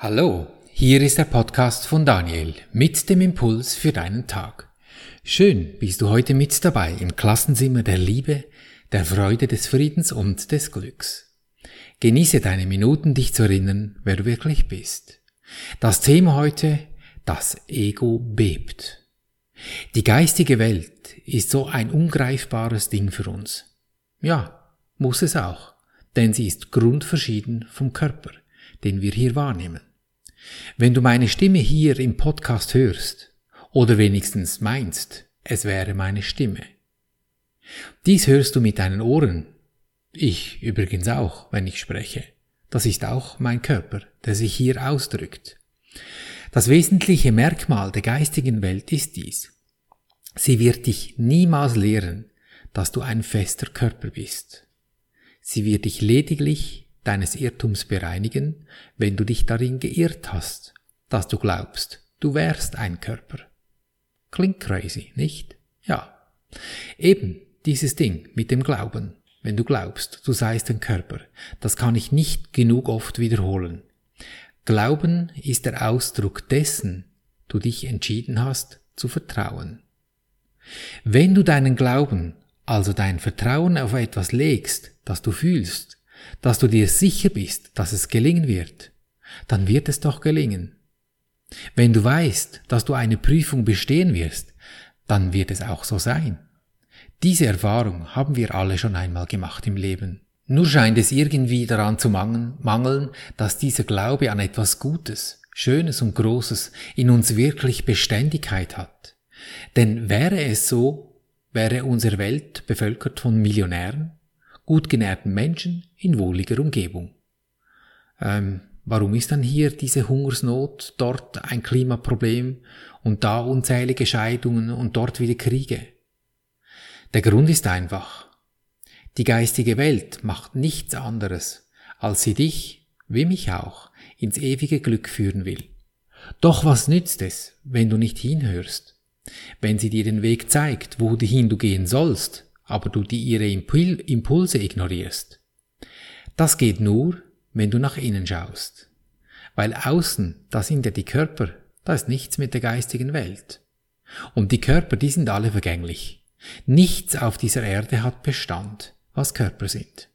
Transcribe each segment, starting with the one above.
Hallo, hier ist der Podcast von Daniel mit dem Impuls für deinen Tag. Schön bist du heute mit dabei im Klassenzimmer der Liebe, der Freude, des Friedens und des Glücks. Genieße deine Minuten, dich zu erinnern, wer du wirklich bist. Das Thema heute, das Ego bebt. Die geistige Welt ist so ein ungreifbares Ding für uns. Ja, muss es auch, denn sie ist grundverschieden vom Körper, den wir hier wahrnehmen. Wenn du meine Stimme hier im Podcast hörst, oder wenigstens meinst, es wäre meine Stimme. Dies hörst du mit deinen Ohren. Ich übrigens auch, wenn ich spreche. Das ist auch mein Körper, der sich hier ausdrückt. Das wesentliche Merkmal der geistigen Welt ist dies. Sie wird dich niemals lehren, dass du ein fester Körper bist. Sie wird dich lediglich deines Irrtums bereinigen, wenn du dich darin geirrt hast, dass du glaubst, du wärst ein Körper. Klingt crazy, nicht? Ja. Eben dieses Ding mit dem Glauben, wenn du glaubst, du seist ein Körper, das kann ich nicht genug oft wiederholen. Glauben ist der Ausdruck dessen, du dich entschieden hast zu vertrauen. Wenn du deinen Glauben, also dein Vertrauen auf etwas legst, das du fühlst, dass du dir sicher bist, dass es gelingen wird, dann wird es doch gelingen. Wenn du weißt, dass du eine Prüfung bestehen wirst, dann wird es auch so sein. Diese Erfahrung haben wir alle schon einmal gemacht im Leben. Nur scheint es irgendwie daran zu mangeln, dass dieser Glaube an etwas Gutes, Schönes und Großes in uns wirklich Beständigkeit hat. Denn wäre es so, wäre unsere Welt bevölkert von Millionären, gut genährten Menschen in wohliger Umgebung. Ähm, warum ist dann hier diese Hungersnot, dort ein Klimaproblem und da unzählige Scheidungen und dort wieder Kriege? Der Grund ist einfach. Die geistige Welt macht nichts anderes, als sie dich, wie mich auch, ins ewige Glück führen will. Doch was nützt es, wenn du nicht hinhörst? Wenn sie dir den Weg zeigt, wohin du gehen sollst, aber du die ihre Impulse ignorierst. Das geht nur, wenn du nach innen schaust. Weil außen, da sind ja die Körper, da ist nichts mit der geistigen Welt. Und die Körper, die sind alle vergänglich. Nichts auf dieser Erde hat Bestand, was Körper sind.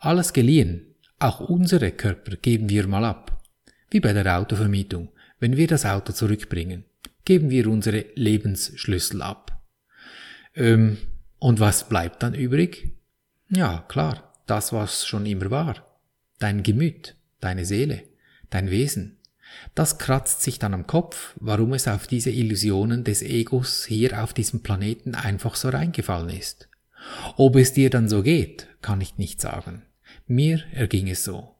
Alles geliehen, auch unsere Körper geben wir mal ab. Wie bei der Autovermietung, wenn wir das Auto zurückbringen, geben wir unsere Lebensschlüssel ab. Ähm, und was bleibt dann übrig? Ja, klar, das, was schon immer war. Dein Gemüt, deine Seele, dein Wesen. Das kratzt sich dann am Kopf, warum es auf diese Illusionen des Egos hier auf diesem Planeten einfach so reingefallen ist. Ob es dir dann so geht, kann ich nicht sagen. Mir erging es so.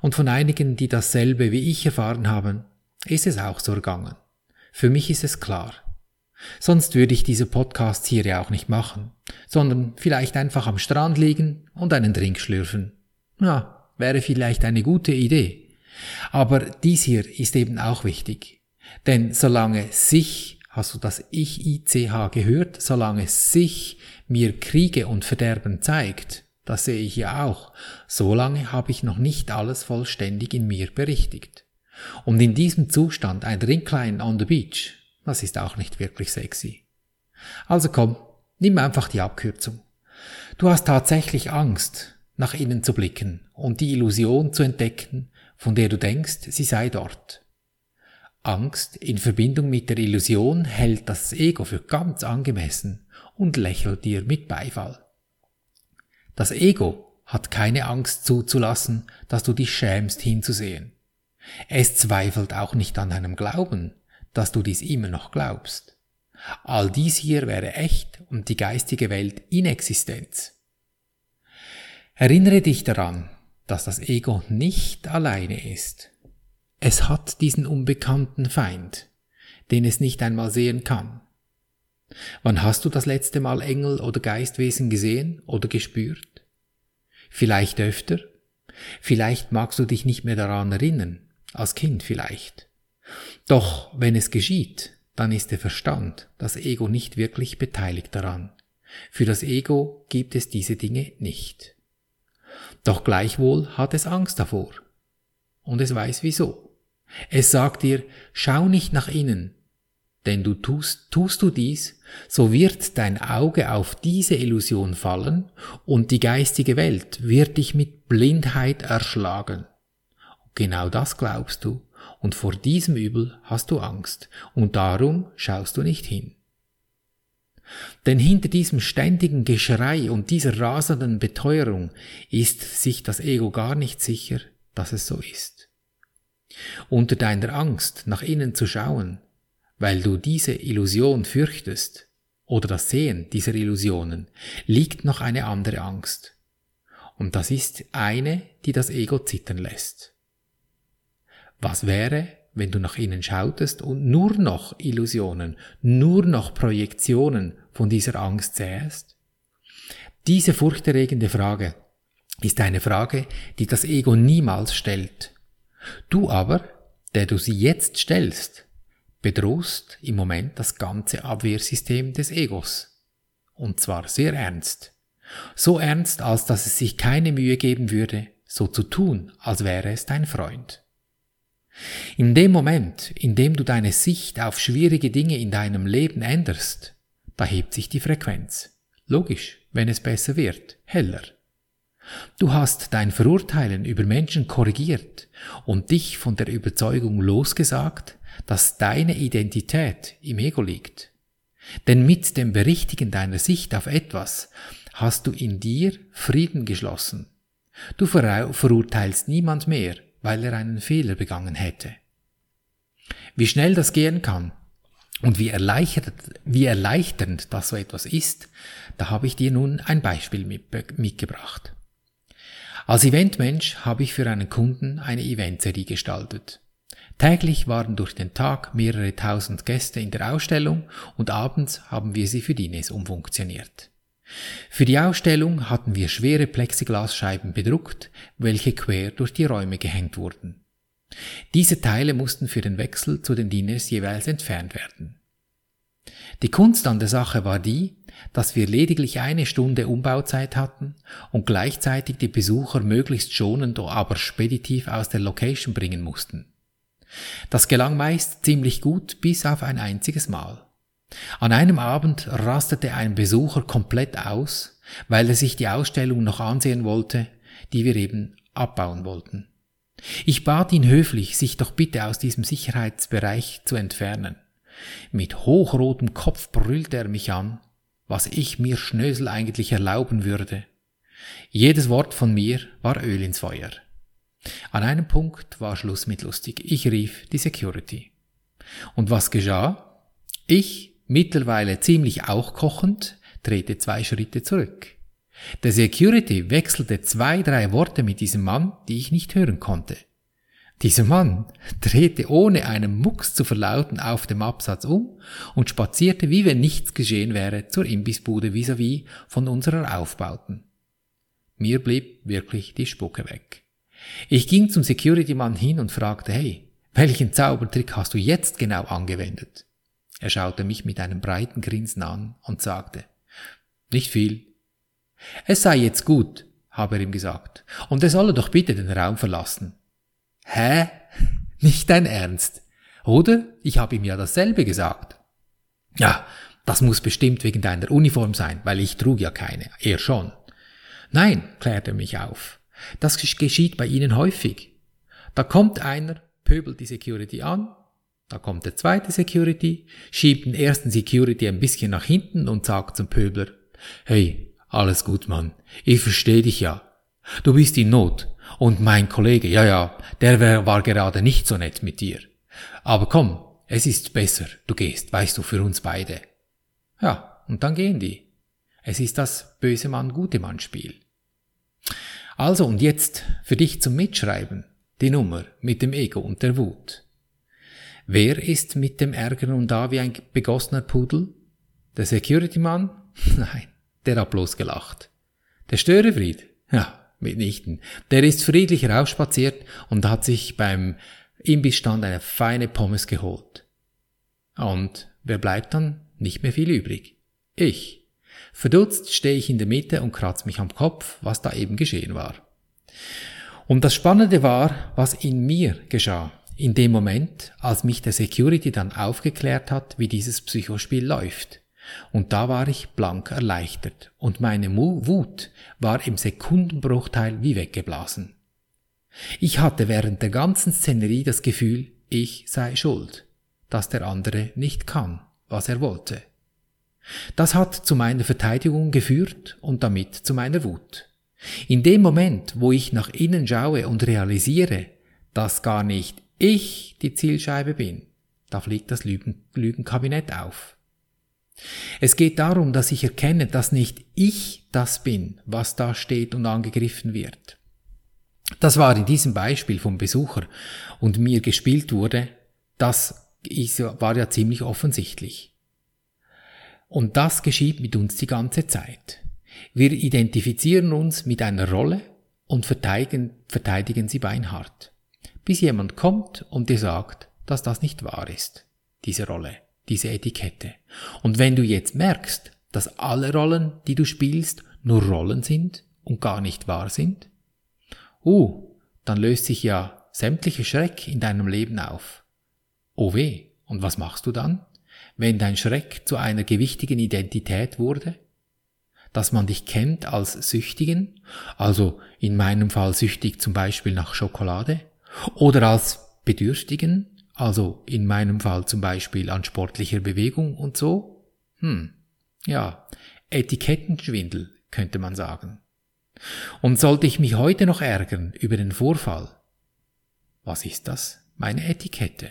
Und von einigen, die dasselbe wie ich erfahren haben, ist es auch so ergangen. Für mich ist es klar, Sonst würde ich diese Podcasts hier ja auch nicht machen, sondern vielleicht einfach am Strand liegen und einen Drink schlürfen. Ja, wäre vielleicht eine gute Idee. Aber dies hier ist eben auch wichtig. Denn solange sich, hast du das Ich-ICH gehört, solange sich mir Kriege und Verderben zeigt, das sehe ich ja auch, solange habe ich noch nicht alles vollständig in mir berichtigt. Und in diesem Zustand ein Drinklein on the beach, das ist auch nicht wirklich sexy. Also komm, nimm einfach die Abkürzung. Du hast tatsächlich Angst, nach innen zu blicken und die Illusion zu entdecken, von der du denkst, sie sei dort. Angst in Verbindung mit der Illusion hält das Ego für ganz angemessen und lächelt dir mit Beifall. Das Ego hat keine Angst zuzulassen, dass du dich schämst hinzusehen. Es zweifelt auch nicht an deinem Glauben, dass du dies immer noch glaubst. All dies hier wäre echt und die geistige Welt Inexistenz. Erinnere dich daran, dass das Ego nicht alleine ist. Es hat diesen unbekannten Feind, den es nicht einmal sehen kann. Wann hast du das letzte Mal Engel oder Geistwesen gesehen oder gespürt? Vielleicht öfter? Vielleicht magst du dich nicht mehr daran erinnern, als Kind vielleicht. Doch wenn es geschieht, dann ist der Verstand, das Ego nicht wirklich beteiligt daran. Für das Ego gibt es diese Dinge nicht. Doch gleichwohl hat es Angst davor. Und es weiß wieso. Es sagt dir, schau nicht nach innen, denn du tust, tust du dies, so wird dein Auge auf diese Illusion fallen und die geistige Welt wird dich mit Blindheit erschlagen. Genau das glaubst du und vor diesem Übel hast du Angst und darum schaust du nicht hin. Denn hinter diesem ständigen Geschrei und dieser rasenden Beteuerung ist sich das Ego gar nicht sicher, dass es so ist. Unter deiner Angst, nach innen zu schauen, weil du diese Illusion fürchtest, oder das Sehen dieser Illusionen, liegt noch eine andere Angst. Und das ist eine, die das Ego zittern lässt. Was wäre, wenn du nach innen schautest und nur noch Illusionen, nur noch Projektionen von dieser Angst sähest? Diese furchterregende Frage ist eine Frage, die das Ego niemals stellt. Du aber, der du sie jetzt stellst, bedrohst im Moment das ganze Abwehrsystem des Egos. Und zwar sehr ernst. So ernst, als dass es sich keine Mühe geben würde, so zu tun, als wäre es dein Freund. In dem Moment, in dem du deine Sicht auf schwierige Dinge in deinem Leben änderst, da hebt sich die Frequenz. Logisch, wenn es besser wird, heller. Du hast dein Verurteilen über Menschen korrigiert und dich von der Überzeugung losgesagt, dass deine Identität im Ego liegt. Denn mit dem Berichtigen deiner Sicht auf etwas hast du in dir Frieden geschlossen. Du verurteilst niemand mehr, weil er einen Fehler begangen hätte. Wie schnell das gehen kann und wie erleichternd, wie erleichternd das so etwas ist, da habe ich dir nun ein Beispiel mitgebracht. Als Eventmensch habe ich für einen Kunden eine Eventserie gestaltet. Täglich waren durch den Tag mehrere tausend Gäste in der Ausstellung und abends haben wir sie für Dines umfunktioniert. Für die Ausstellung hatten wir schwere Plexiglasscheiben bedruckt, welche quer durch die Räume gehängt wurden. Diese Teile mussten für den Wechsel zu den Diners jeweils entfernt werden. Die Kunst an der Sache war die, dass wir lediglich eine Stunde Umbauzeit hatten und gleichzeitig die Besucher möglichst schonend, aber speditiv aus der Location bringen mussten. Das gelang meist ziemlich gut bis auf ein einziges Mal. An einem Abend rastete ein Besucher komplett aus, weil er sich die Ausstellung noch ansehen wollte, die wir eben abbauen wollten. Ich bat ihn höflich, sich doch bitte aus diesem Sicherheitsbereich zu entfernen. Mit hochrotem Kopf brüllte er mich an, was ich mir Schnösel eigentlich erlauben würde. Jedes Wort von mir war Öl ins Feuer. An einem Punkt war Schluss mit lustig. Ich rief die Security. Und was geschah? Ich, mittlerweile ziemlich auch kochend, drehte zwei Schritte zurück. Der Security wechselte zwei, drei Worte mit diesem Mann, die ich nicht hören konnte. Dieser Mann drehte ohne einen Mucks zu verlauten auf dem Absatz um und spazierte, wie wenn nichts geschehen wäre, zur Imbissbude vis-à-vis -vis von unserer Aufbauten. Mir blieb wirklich die Spucke weg. Ich ging zum Security-Mann hin und fragte, hey, welchen Zaubertrick hast du jetzt genau angewendet? Er schaute mich mit einem breiten Grinsen an und sagte, nicht viel. Es sei jetzt gut, habe er ihm gesagt, und er solle doch bitte den Raum verlassen. Hä? Nicht dein Ernst? Oder? Ich habe ihm ja dasselbe gesagt. Ja, das muss bestimmt wegen deiner Uniform sein, weil ich trug ja keine, er schon. Nein, klärte er mich auf. Das geschieht bei Ihnen häufig. Da kommt einer, pöbelt die Security an, da kommt der zweite Security, schiebt den ersten Security ein bisschen nach hinten und sagt zum Pöbler, hey, alles gut, Mann, ich verstehe dich ja. Du bist in Not, und mein Kollege, ja, ja, der war gerade nicht so nett mit dir. Aber komm, es ist besser, du gehst, weißt du, für uns beide. Ja, und dann gehen die. Es ist das böse Mann, gute Mann Spiel. Also und jetzt für dich zum Mitschreiben die Nummer mit dem Ego und der Wut. Wer ist mit dem Ärger und da wie ein begossener Pudel? Der Security-Mann? Nein, der hat bloß gelacht. Der Störefried? Ja, mitnichten. Der ist friedlich rausspaziert und hat sich beim Imbissstand eine feine Pommes geholt. Und wer bleibt dann? Nicht mehr viel übrig. Ich. Verdutzt stehe ich in der Mitte und kratze mich am Kopf, was da eben geschehen war. Und das Spannende war, was in mir geschah. In dem Moment, als mich der Security dann aufgeklärt hat, wie dieses Psychospiel läuft. Und da war ich blank erleichtert und meine Wut war im Sekundenbruchteil wie weggeblasen. Ich hatte während der ganzen Szenerie das Gefühl, ich sei schuld, dass der andere nicht kann, was er wollte. Das hat zu meiner Verteidigung geführt und damit zu meiner Wut. In dem Moment, wo ich nach innen schaue und realisiere, dass gar nicht ich die Zielscheibe bin, da fliegt das Lügen Lügenkabinett auf. Es geht darum, dass ich erkenne, dass nicht ich das bin, was da steht und angegriffen wird. Das war in diesem Beispiel vom Besucher und mir gespielt wurde, das war ja ziemlich offensichtlich. Und das geschieht mit uns die ganze Zeit. Wir identifizieren uns mit einer Rolle und verteidigen, verteidigen sie beinhart, bis jemand kommt und dir sagt, dass das nicht wahr ist, diese Rolle, diese Etikette. Und wenn du jetzt merkst, dass alle Rollen, die du spielst, nur Rollen sind und gar nicht wahr sind, uh, dann löst sich ja sämtliche Schreck in deinem Leben auf. Oh weh, und was machst du dann, wenn dein Schreck zu einer gewichtigen Identität wurde? Dass man dich kennt als Süchtigen, also in meinem Fall süchtig zum Beispiel nach Schokolade, oder als Bedürftigen, also in meinem Fall zum Beispiel an sportlicher Bewegung und so? Hm, ja, Etikettenschwindel könnte man sagen. Und sollte ich mich heute noch ärgern über den Vorfall? Was ist das? Meine Etikette.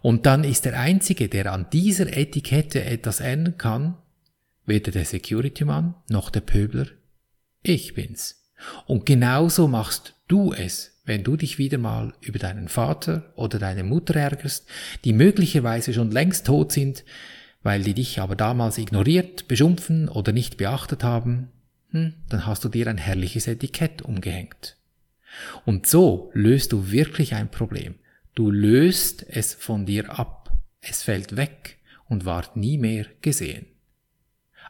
Und dann ist der Einzige, der an dieser Etikette etwas ändern kann, weder der Security-Mann noch der Pöbler, ich bin's. Und genauso machst du es, wenn du dich wieder mal über deinen Vater oder deine Mutter ärgerst, die möglicherweise schon längst tot sind, weil die dich aber damals ignoriert, beschumpfen oder nicht beachtet haben, hm, dann hast du dir ein herrliches Etikett umgehängt. Und so löst du wirklich ein Problem. Du löst es von dir ab. Es fällt weg und ward nie mehr gesehen.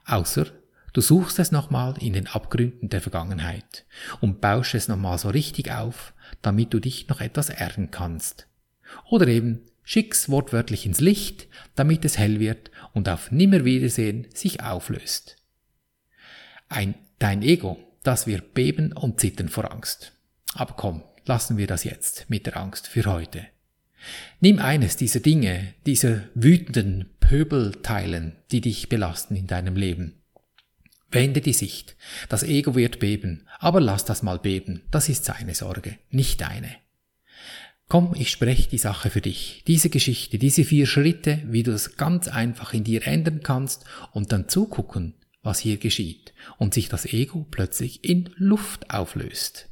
Außer du suchst es nochmal in den Abgründen der Vergangenheit und baust es nochmal so richtig auf, damit du dich noch etwas ärgern kannst. Oder eben schick's wortwörtlich ins Licht, damit es hell wird und auf Nimmerwiedersehen sich auflöst. Ein Dein Ego, das wird beben und zittern vor Angst. Aber komm, lassen wir das jetzt mit der Angst für heute. Nimm eines dieser Dinge, dieser wütenden Pöbelteilen, die dich belasten in deinem Leben. Wende die Sicht. Das Ego wird beben, aber lass das mal beben. Das ist seine Sorge, nicht deine. Komm, ich spreche die Sache für dich. Diese Geschichte, diese vier Schritte, wie du das ganz einfach in dir ändern kannst und dann zugucken, was hier geschieht und sich das Ego plötzlich in Luft auflöst.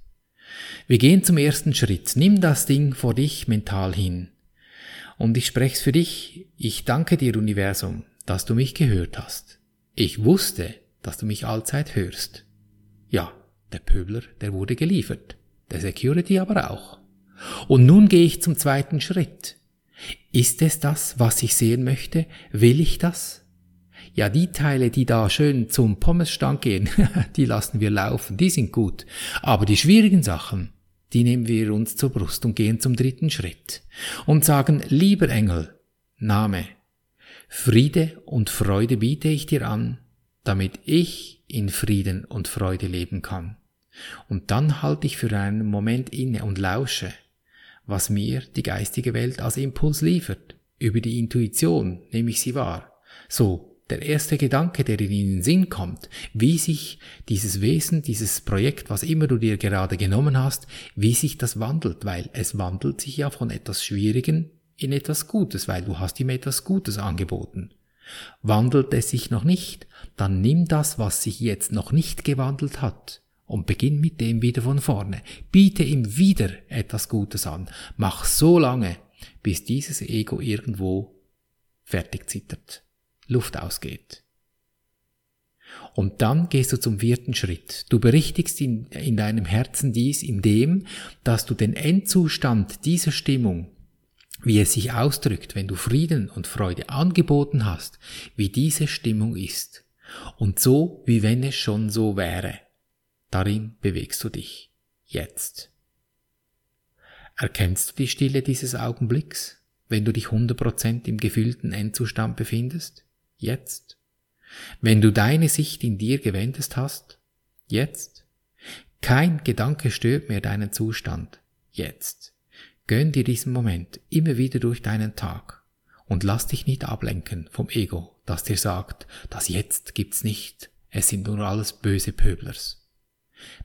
Wir gehen zum ersten Schritt. Nimm das Ding vor dich mental hin. Und ich spreche für dich. Ich danke dir, Universum, dass du mich gehört hast. Ich wusste, dass du mich allzeit hörst. Ja, der Pöbler, der wurde geliefert. Der Security aber auch. Und nun gehe ich zum zweiten Schritt. Ist es das, was ich sehen möchte? Will ich das? Ja, die Teile, die da schön zum Pommesstand gehen, die lassen wir laufen, die sind gut. Aber die schwierigen Sachen, die nehmen wir uns zur Brust und gehen zum dritten Schritt und sagen, lieber Engel, Name, Friede und Freude biete ich dir an, damit ich in Frieden und Freude leben kann. Und dann halte ich für einen Moment inne und lausche, was mir die geistige Welt als Impuls liefert. Über die Intuition nehme ich sie wahr. So der erste Gedanke, der in den Sinn kommt, wie sich dieses Wesen, dieses Projekt, was immer du dir gerade genommen hast, wie sich das wandelt, weil es wandelt sich ja von etwas Schwierigen in etwas Gutes, weil du hast ihm etwas Gutes angeboten. Wandelt es sich noch nicht, dann nimm das, was sich jetzt noch nicht gewandelt hat, und beginn mit dem wieder von vorne. Biete ihm wieder etwas Gutes an. Mach so lange, bis dieses Ego irgendwo fertig zittert. Luft ausgeht. Und dann gehst du zum vierten Schritt. Du berichtigst in, in deinem Herzen dies in dem, dass du den Endzustand dieser Stimmung, wie es sich ausdrückt, wenn du Frieden und Freude angeboten hast, wie diese Stimmung ist. Und so, wie wenn es schon so wäre. Darin bewegst du dich. Jetzt. Erkennst du die Stille dieses Augenblicks, wenn du dich 100% im gefühlten Endzustand befindest? Jetzt? Wenn du deine Sicht in dir gewendet hast? Jetzt? Kein Gedanke stört mehr deinen Zustand. Jetzt. Gönn dir diesen Moment immer wieder durch deinen Tag und lass dich nicht ablenken vom Ego, das dir sagt, das Jetzt gibt's nicht, es sind nur alles böse Pöblers.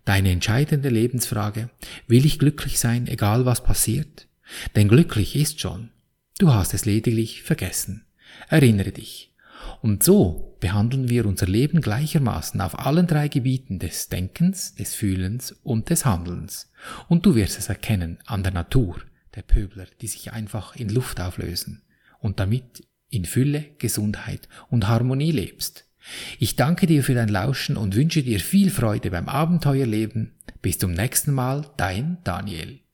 Deine entscheidende Lebensfrage, will ich glücklich sein, egal was passiert? Denn glücklich ist schon. Du hast es lediglich vergessen. Erinnere dich. Und so behandeln wir unser Leben gleichermaßen auf allen drei Gebieten des Denkens, des Fühlens und des Handelns. Und du wirst es erkennen an der Natur der Pöbler, die sich einfach in Luft auflösen und damit in Fülle, Gesundheit und Harmonie lebst. Ich danke dir für dein Lauschen und wünsche dir viel Freude beim Abenteuerleben. Bis zum nächsten Mal, dein Daniel.